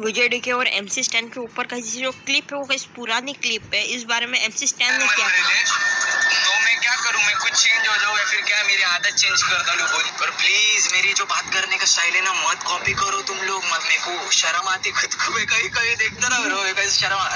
विजय D K और MC Stan के ऊपर का जो क्लिप है, वो कैसे पुरानी क्लिप है। इस बारे में एमसी स्टैन ने क्या कहा? तो मैं क्या करूँ? मैं कुछ चेंज हो जाऊँ या फिर क्या मेरी आदत चेंज कर डालूं? पर प्लीज़ मेरी जो बात करने का स्टाइल है ना, मत कॉपी करो तुम लोग, मत मेरे को शर्म आती, खुद को मैं कहीं कहीं देखता ना ब्रो शर्म